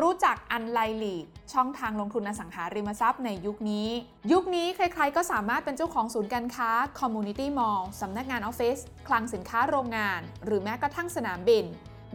รู้จักอันไลลีดช่องทางลงทุนอสังหาริมทรัพย์ในยุคนี้ ยุคนี้ใครๆก็สามารถเป็นเจ้าของศูนย์การค้า Community Mall สำนักงานออฟฟิศคลังสินค้าโรงงาน หรือแม้กระทั่งสนามบิน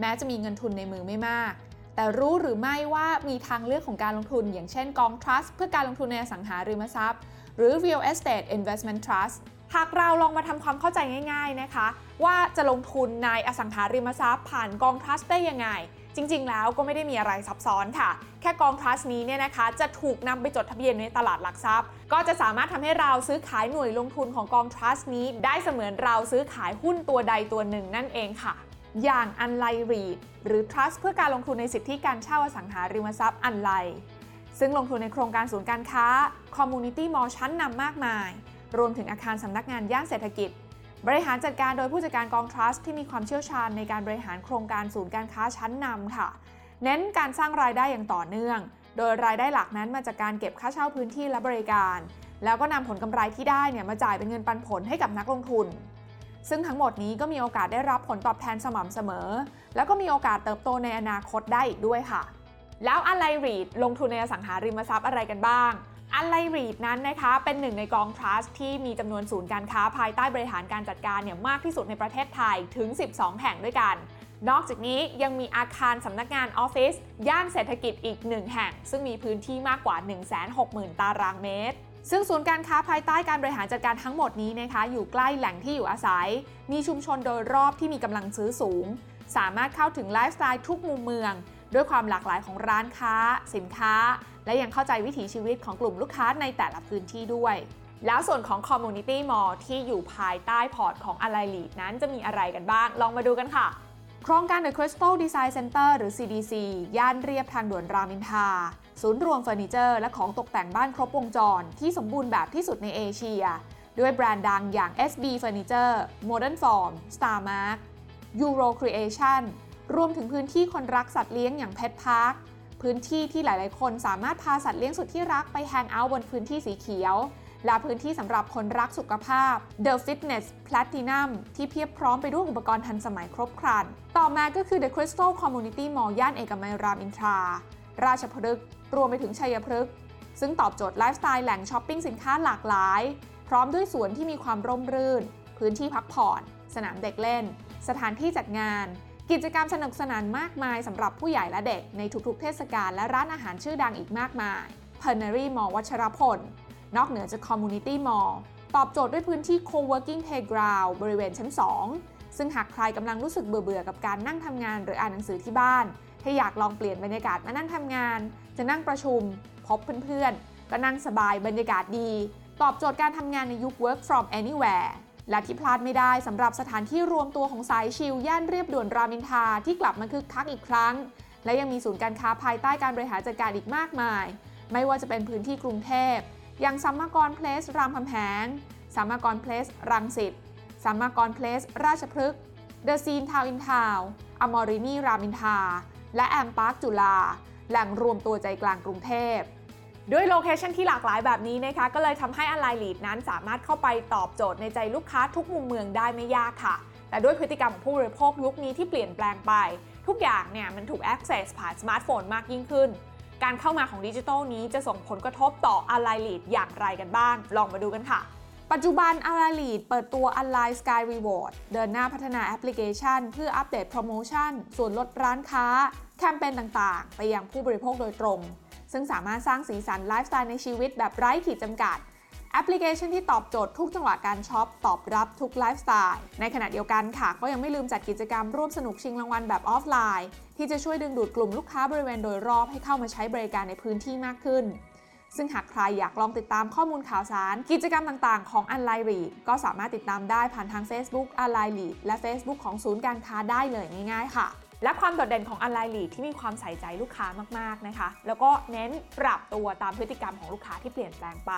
แม้จะมีเงินทุนในมือไม่มาก แต่รู้หรือไม่ว่ามีทางเลือกของการลงทุน อย่างเช่นกองทรัสต์เพื่อการลงทุนในอสังหาริมทรัพย์ หรือ Real Estate Investment Trust หากเราลองมาทำความเข้าใจง่าย ๆนะคะ ว่าจะลงทุนในอสังหาริมทรัพย์ผ่านกองทรัสต์ได้ยังไง จริง ๆ แล้วก็ไม่ได้มีอะไรซับซ้อนค่ะ แค่กองทรัสต์นี้เนี่ยนะคะ จะถูกนำไปจดทะเบียนในตลาดหลักทรัพย์ ก็จะสามารถทำให้เราซื้อขายหน่วยลงทุนของกองทรัสต์นี้ ได้เสมือนเราซื้อขายหุ้นตัวใดตัวหนึ่งนั่นเองค่ะ อย่างอันไลรีดหรือ Trust เพื่อการลงทุนในสิทธิการเช่าอสังหาริมทรัพย์อันไลซึ่งลงทุนในโครงการศูนย์การค้า Community Mall ชั้นนำมากมาย รวมถึงอาคารสำนักงานย่านเศรษฐกิจ บริหารจัดการโดยผู้จัดการกองทรัสต์ที่มีความเชี่ยวชาญในการบริหารโครงการศูนย์การค้าชั้นนำค่ะ เน้นการสร้างรายได้อย่างต่อเนื่อง โดยรายได้หลักนั้นมาจากการเก็บค่าเช่าพื้นที่และบริการ แล้วก็นำผลกำไรที่ได้เนี่ยมาจ่ายเป็นเงินปันผลให้กับนักลงทุน ซึ่งทั้งหมดนี้ก็มีโอกาสได้รับผลตอบแทนสม่ำเสมอ แล้วก็มีโอกาสเติบโตในอนาคตได้อีกด้วยค่ะ แล้วอะไรรีดลงทุนในอสังหาริมทรัพย์อะไรกันบ้าง อันไลรีดนั้นนะคะเป็นหนึ่งในกองทรัสที่มีจำนวนศูนย์การค้าภายใต้บริหารการจัดการเนี่ยมากที่สุดในประเทศไทยถึง 12 แห่งด้วยกัน นอกจากนี้ยังมีอาคารสำนักงานออฟฟิศย่านเศรษฐกิจอีกหนึ่งแห่ง ซึ่งมีพื้นที่มากกว่า 160,000 ตารางเมตร ซึ่งศูนย์การค้าภายใต้การบริหารจัดการทั้งหมดนี้นะคะอยู่ใกล้แหล่งที่อยู่อาศัย มีชุมชนโดยรอบที่มีกำลังซื้อสูง สามารถเข้าถึงไลฟ์สไตล์ทุกมุมเมือง ด้วยความหลากหลายของร้านค้า สินค้าและยังเข้าใจวิถีชีวิตของกลุ่มลูกค้าในแต่ละพื้นที่ด้วย แล้วส่วนของ Community Mall ที่อยู่ภายใต้พอร์ตของ a l i l e นั้นจะมีอะไรกันบ้าง ลองมาดูกันค่ะ โครงการ The Crystal Design Center หรือ CDC ย่านเรียบทางด่วนรามอินทราศูนย์รวมเฟอร์นิเจอร์และของตกแต่งบ้านครบวงจร ที่สมบูรณ์แบบที่สุดในเอเชีย ด้วยแบรนด์ดังอย่าง SB Furniture Modern Form Starmark Euro Creation รวมถึงพื้นที่คนรักสัตว์เลี้ยงอย่าง Pet Park พื้นที่ที่หลายๆ คนสามารถพาสัตว์เลี้ยงสุดที่รักไปแฮงเอาท์บนพื้นที่สีเขียวและพื้นที่สำหรับคนรักสุขภาพ The Fitness Platinum ที่เพียบพร้อมไปด้วยอุปกรณ์ทันสมัยครบครัน ต่อมาก็คือ The Crystal Community Mall ย่านเอกมัยรามอินทรา ราชพฤกษ์รวมไปถึงชัยพฤกษ์ซึ่งตอบโจทย์ไลฟ์สไตล์แหล่งช้อปปิ้งสินค้าหลากหลาย พร้อมด้วยสวนที่มีความร่มรื่น พื้นที่พักผ่อน สนามเด็กเล่น สถานที่จัดงาน กิจกรรมสนุกสนานมากมายสำหรับผู้ใหญ่และเด็กในทุกๆ เทศกาลและร้านอาหารชื่อดังอีกมากมาย p e r n a r y Mall วัชรพล นอกเหนือจาก Community Mall ตอบโจทย์ด้วยพื้นที่ Co-working Playground บริเวณชั้น 2 ซึ่งหากใครกำลังรู้สึกเบื่อๆ กับการนั่งทำงานหรืออ่านหนังสือที่บ้าน ถ้าอยากลองเปลี่ยนบรรยากาศมานั่งทำงาน จะนั่งประชุม พบเพื่อนๆ ก็นั่งสบายบรรยากาศดี ตอบโจทย์การทำงานในยุค work from anywhere และที่พลาดไม่ได้สำหรับสถานที่รวมตัวของสายชิลย่านเรียบด่วนรามินทาที่กลับมาคึกคักอีกครั้ง และยังมีศูนย์การค้าภายใต้การบริหารจัดการอีกมากมาย ไม่ว่าจะเป็นพื้นที่กรุงเทพอย่างสัมมากรเพลสรามคำแหงสัมมากรเพลสรังสิตสัมมากรเพลสราชพฤกษ์ The Scene Town in Town Amorini รามอินทรา และ I'm Park จุฬาแหล่งรวมตัวใจกลางกรุงเทพ ด้วย location ที่หลากหลายแบบนี้นะคะ ก็เลยทำให้อ l ไลลีดนั้นสามารถเข้าไปตอบโจทย์ในใจลูกค้าทุกมุมเมืองได้ไม่ยากค่ะ แต่ด้วยพฤติกรรมของผู้บริโภคยุคนี้ที่เปลี่ยนแปลงไป ทุกอย่างเนี่ยมันถูก access ผ่านสมาร์ทโฟนมากยิ่งขึ้น การเข้ามาของดิจิทัลนี้จะส่งผลกระทบต่อ a l ไลลีดอย่างไรกันบ้าง ลองมาดูกันค่ะปัจจุบัน a l ไลลีดเปิดตัว Align Sky Reward เดินหน้าพัฒนาแอปพลิเคชัน เพื่ออัปเดตโปรโมชั่น ส่วนลดร้านค้า แคมเปญต่างๆ ไปยังผู้บริโภคโดยตรง ซึ่งสามารถสร้างสีสันไลฟ์สไตล์ในชีวิตแบบไร้ขีดจำกัดแอปพลิเคชันที่ตอบโจทย์ทุกจังหวะการช็อป ตอบรับทุกไลฟ์สไตล์ ในขณะเดียวกันค่ะ ก็ยังไม่ลืมจัดกิจกรรมร่วมสนุกชิงรางวัลแบบออฟไลน์ ที่จะช่วยดึงดูดกลุ่มลูกค้าบริเวณโดยรอบให้เข้ามาใช้บริการในพื้นที่มากขึ้น ซึ่งหากใครอยากลองติดตามข้อมูลข่าวสาร กิจกรรมต่างๆ ของ u n l i รีก็สามารถติดตามได้ผ่านทาง Facebook u n l i รีและ Facebook ของศูนย์การค้าได้เลยง่ายๆ ค่ะ และความโดดเด่นของ u n l i รีดที่มีความใส่ใจลูกค้ามากๆนะคะ แล้วก็เน้นปรับตัวตามพฤติกรรมของลูกค้าที่เปลี่ยนแปลงไป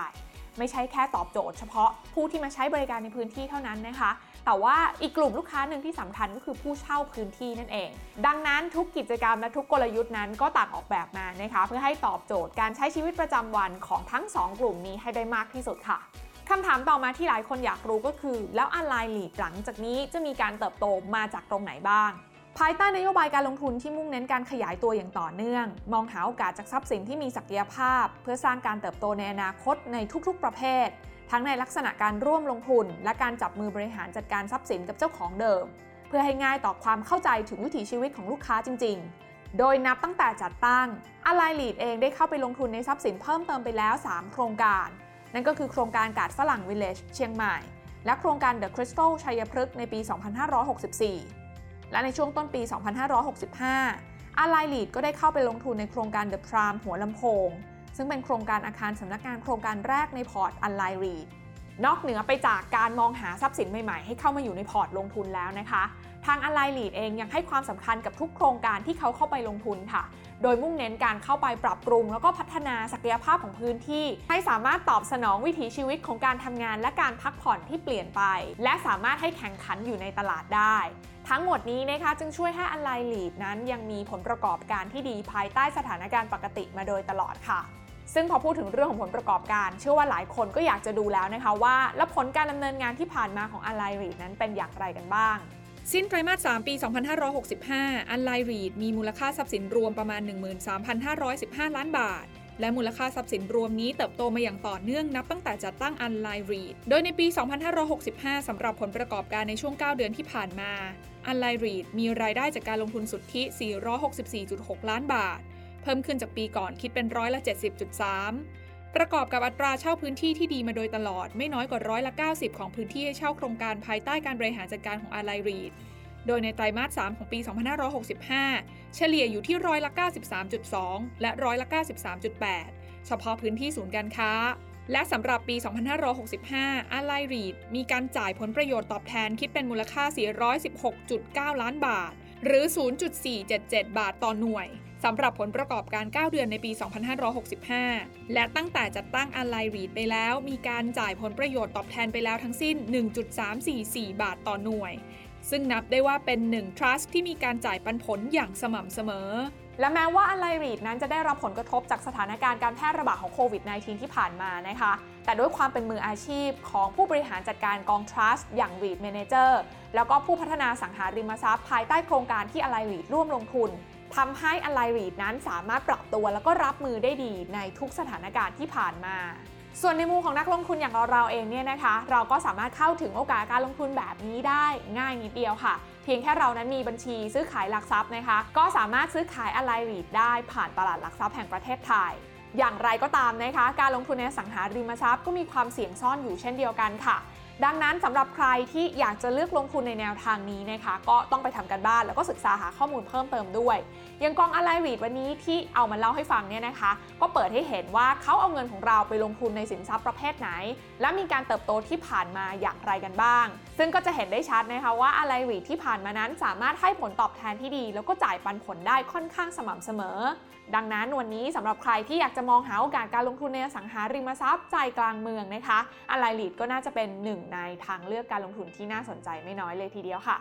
ไม่ใช่แค่ตอบโจทย์เฉพาะผู้ที่มาใช้บริการในพื้นที่เท่านั้นนะคะ แต่ว่าอีกกลุ่มลูกค้าหนึ่งที่สำคัญก็คือผู้เช่าพื้นที่นั่นเอง ดังนั้นทุกกิจกรรมและทุกกลยุทธ์นั้นก็ต่างออกแบบมานะคะ เพื่อให้ตอบโจทย์การใช้ชีวิตประจำวันของทั้ง 2 กลุ่มนี้ให้ได้มากที่สุดค่ะคำถามต่อมาที่หลายคนอยากรู้ก็คือ แล้วออนไลน์ลีดหลังจากนี้จะมีการเติบโตมาจากตรงไหนบ้าง ภายใต้นโยบายการลงทุนที่มุ่งเน้นการขยายตัวอย่างต่อเนื่อง มองหาโอกาสจากทรัพย์สินที่มีศักยภาพ เพื่อสร้างการเติบโตในอนาคตในทุกๆ ประเภท ทั้งในลักษณะการร่วมลงทุน และการจับมือบริหารจัดการทรัพย์สินกับเจ้าของเดิม เพื่อให้ง่ายต่อความเข้าใจถึงวิถีชีวิตของลูกค้าจริง ๆ โดยนับตั้งแต่จัดตั้ง Ally Lead เองได้เข้าไปลงทุนในทรัพย์สินเพิ่มเติมไปแล้ว 3 โครงการ นั่นก็คือโครงการกาดฝรั่ง Village เชียงใหม่ และโครงการ The Crystal ชัยพฤกษ์ในปี 2564 และในช่วงต้นปี 2565 Ally Lead ก็ได้เข้าไปลงทุนในโครงการ The Prime หัวลำโพง ซึ่งเป็นโครงการอาคารสำนักงานโครงการแรกในพอร์ต Ally Lead นอกเหนือไปจากการมองหาทรัพย์สินใหม่ๆ ให้เข้ามาอยู่ในพอร์ตลงทุนแล้วนะคะ ทาง Ally Lead เองยังให้ความสำคัญกับทุกโครงการที่เขาเข้าไปลงทุนค่ะ โดยมุ่งเน้นการเข้าไปปรับปรุง แล้วก็พัฒนาศักยภาพของพื้นที่ ให้สามารถตอบสนองวิถีชีวิตของการทำงานและการพักผ่อนที่เปลี่ยนไป และสามารถให้แข่งขันอยู่ในตลาดได้ ทั้งหมดนี้นะคะจึงช่วยให้ Ally Lead นั้นยังมีผลประกอบการที่ดีภายใต้สถานการณ์ปกติมาโดยตลอดค่ะ ซึ่งพอพูดถึงเรื่องของผลประกอบการ เชื่อว่าหลายคนก็อยากจะดูแล้วนะคะว่า แล้วผลการดำเนินงานที่ผ่านมาของ Ally Read นั้นเป็นอย่างไรกันบ้างสิ้นไตรมาส 3 ปี 2565 Ally Read มีมูลค่าทรัพย์สินรวมประมาณ 13,515 ล้านบาท และมูลค่าทรัพย์สินรวมนี้เติบโตมาอย่างต่อเนื่องนับตั้งแต่จัดตั้ง Ally Read โดยในปี 2565 สำหรับผลประกอบการในช่วง 9 เดือนที่ผ่านมา Ally Read มีรายได้จากการลงทุนสุทธิ 464.6 ล้านบาท เพิ่มขึ้นจากปีก่อนคิดเป็นร้อยละ 70.3 ประกอบกับอัตราเช่าพื้นที่ที่ดีมาโดยตลอดไม่น้อยกว่าร้อยละ 90 ของพื้นที่ให้เช่าโครงการภายใต้การบริหารจัดการของ Ally Read โดยในไตรมาส 3 ของปี 2565 เฉลี่ยอยู่ที่ร้อยละ 93.2 และร้อยละ 93.8 เฉพาะพื้นที่ศูนย์การค้า และสำหรับปี 2565 Ally Read มีการจ่ายผลประโยชน์ตอบแทนคิดเป็นมูลค่า 416.9 ล้านบาท หรือ 0.477 บาทต่อหน่วยสำหรับผลประกอบการ 9 เดือนในปี 2565 และตั้งแต่จัดตั้ง Ally Read ไปแล้ว มีการจ่ายผลประโยชน์ตอบแทนไปแล้วทั้งสิ้น 1.344 บาทต่อหน่วย ซึ่งนับได้ว่าเป็น1 trust ที่มีการจ่ายปันผลอย่างสม่ำเสมอ และแม้ว่า Ally Read นั้นจะได้รับผลกระทบจากสถานการณ์การแพร่ระบาดของโควิด -19 ที่ผ่านมานะคะ แต่ด้วยความเป็นมืออาชีพของผู้บริหารจัดการกอง trust อย่าง Read Manager แล้วก็ผู้พัฒนาสังหาริมทรัพย์ ภายใต้โครงการที่ Ally Read ร่วมลงทุนทำให้ Ally Read นั้นสามารถปรับตัวแล้วก็รับมือได้ดีในทุกสถานการณ์ที่ผ่านมา ส่วนในมุมของนักลงทุนอย่างเราเองเนี่ยนะคะ เราก็สามารถเข้าถึงโอกาสการลงทุนแบบนี้ได้ง่ายนิดเดียวค่ะ เพียงแค่เรานั้นมีบัญชีซื้อขายหลักทรัพย์นะคะ ก็สามารถซื้อขายอะไรรีดได้ผ่านตลาดหลักทรัพย์แห่งประเทศไทย อย่างไรก็ตามนะคะ การลงทุนในสังหาริมทรัพย์ก็มีความเสี่ยงซ่อนอยู่เช่นเดียวกันค่ะ ดังนั้นสำหรับใครที่อยากจะเลือกลงทุนในแนวทางนี้นะคะ ก็ต้องไปทำกันบ้านแล้วก็ศึกษาหาข้อมูลเพิ่มเติมด้วยอย่างกอง Ally Read วันนี้ที่เอามาเล่าให้ฟังเนี่ยนะคะ ก็เปิดให้เห็นว่าเขาเอาเงินของเราไปลงทุนในสินทรัพย์ประเภทไหน และมีการเติบโตที่ผ่านมาอย่างไรกันบ้าง ซึ่งก็จะเห็นได้ชัดนะคะว่า Ally Read ที่ผ่านมานั้นสามารถให้ผลตอบแทนที่ดี แล้วก็จ่ายปันผลได้ค่อนข้างสม่ำเสมอ ดังนั้นวันนี้สำหรับใครที่อยากจะมองหาโอกาสการลงทุนในอสังหาริมทรัพย์ใจกลางเมืองนะคะ Ally Read ก็น่าจะเป็นหนึ่งในทางเลือกการลงทุนที่น่าสนใจไม่น้อยเลยทีเดียวค่ะ